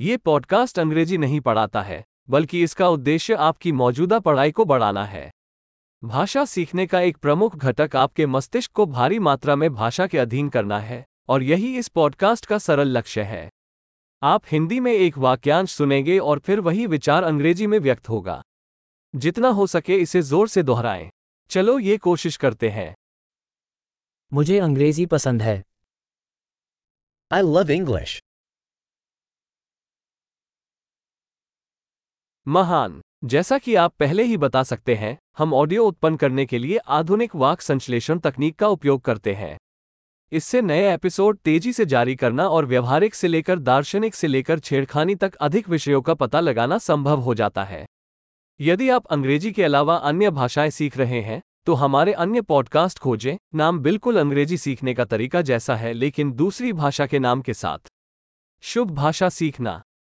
ये पॉडकास्ट अंग्रेज़ी नहीं पढ़ाता है बल्कि इसका उद्देश्य आपकी मौजूदा पढ़ाई को बढ़ाना है। भाषा सीखने का एक प्रमुख घटक आपके मस्तिष्क को भारी मात्रा में भाषा के अधीन करना है और यही इस पॉडकास्ट का सरल लक्ष्य है। आप हिंदी में एक वाक्यांश सुनेंगे और फिर वही विचार अंग्रेज़ी में व्यक्त होगा। जितना हो सके इसे ज़ोर से दोहराएँ। चलो ये कोशिश करते हैं। मुझे अंग्रेज़ी पसंद है। I love English. महान। जैसा कि आप पहले ही बता सकते हैं, हम ऑडियो उत्पन्न करने के लिए आधुनिक वाक संश्लेषण तकनीक का उपयोग करते हैं। इससे नए एपिसोड तेज़ी से जारी करना और व्यवहारिक से लेकर दार्शनिक से लेकर छेड़खानी तक अधिक विषयों का पता लगाना संभव हो जाता है। यदि आप अंग्रेज़ी के अलावा अन्य भाषाएँ सीख रहे हैं तो हमारे अन्य पॉडकास्ट खोजें, नाम बिल्कुल अंग्रेज़ी सीखने का तरीका जैसा है, लेकिन दूसरी भाषा के नाम के साथ। शुभ भाषा सीखना।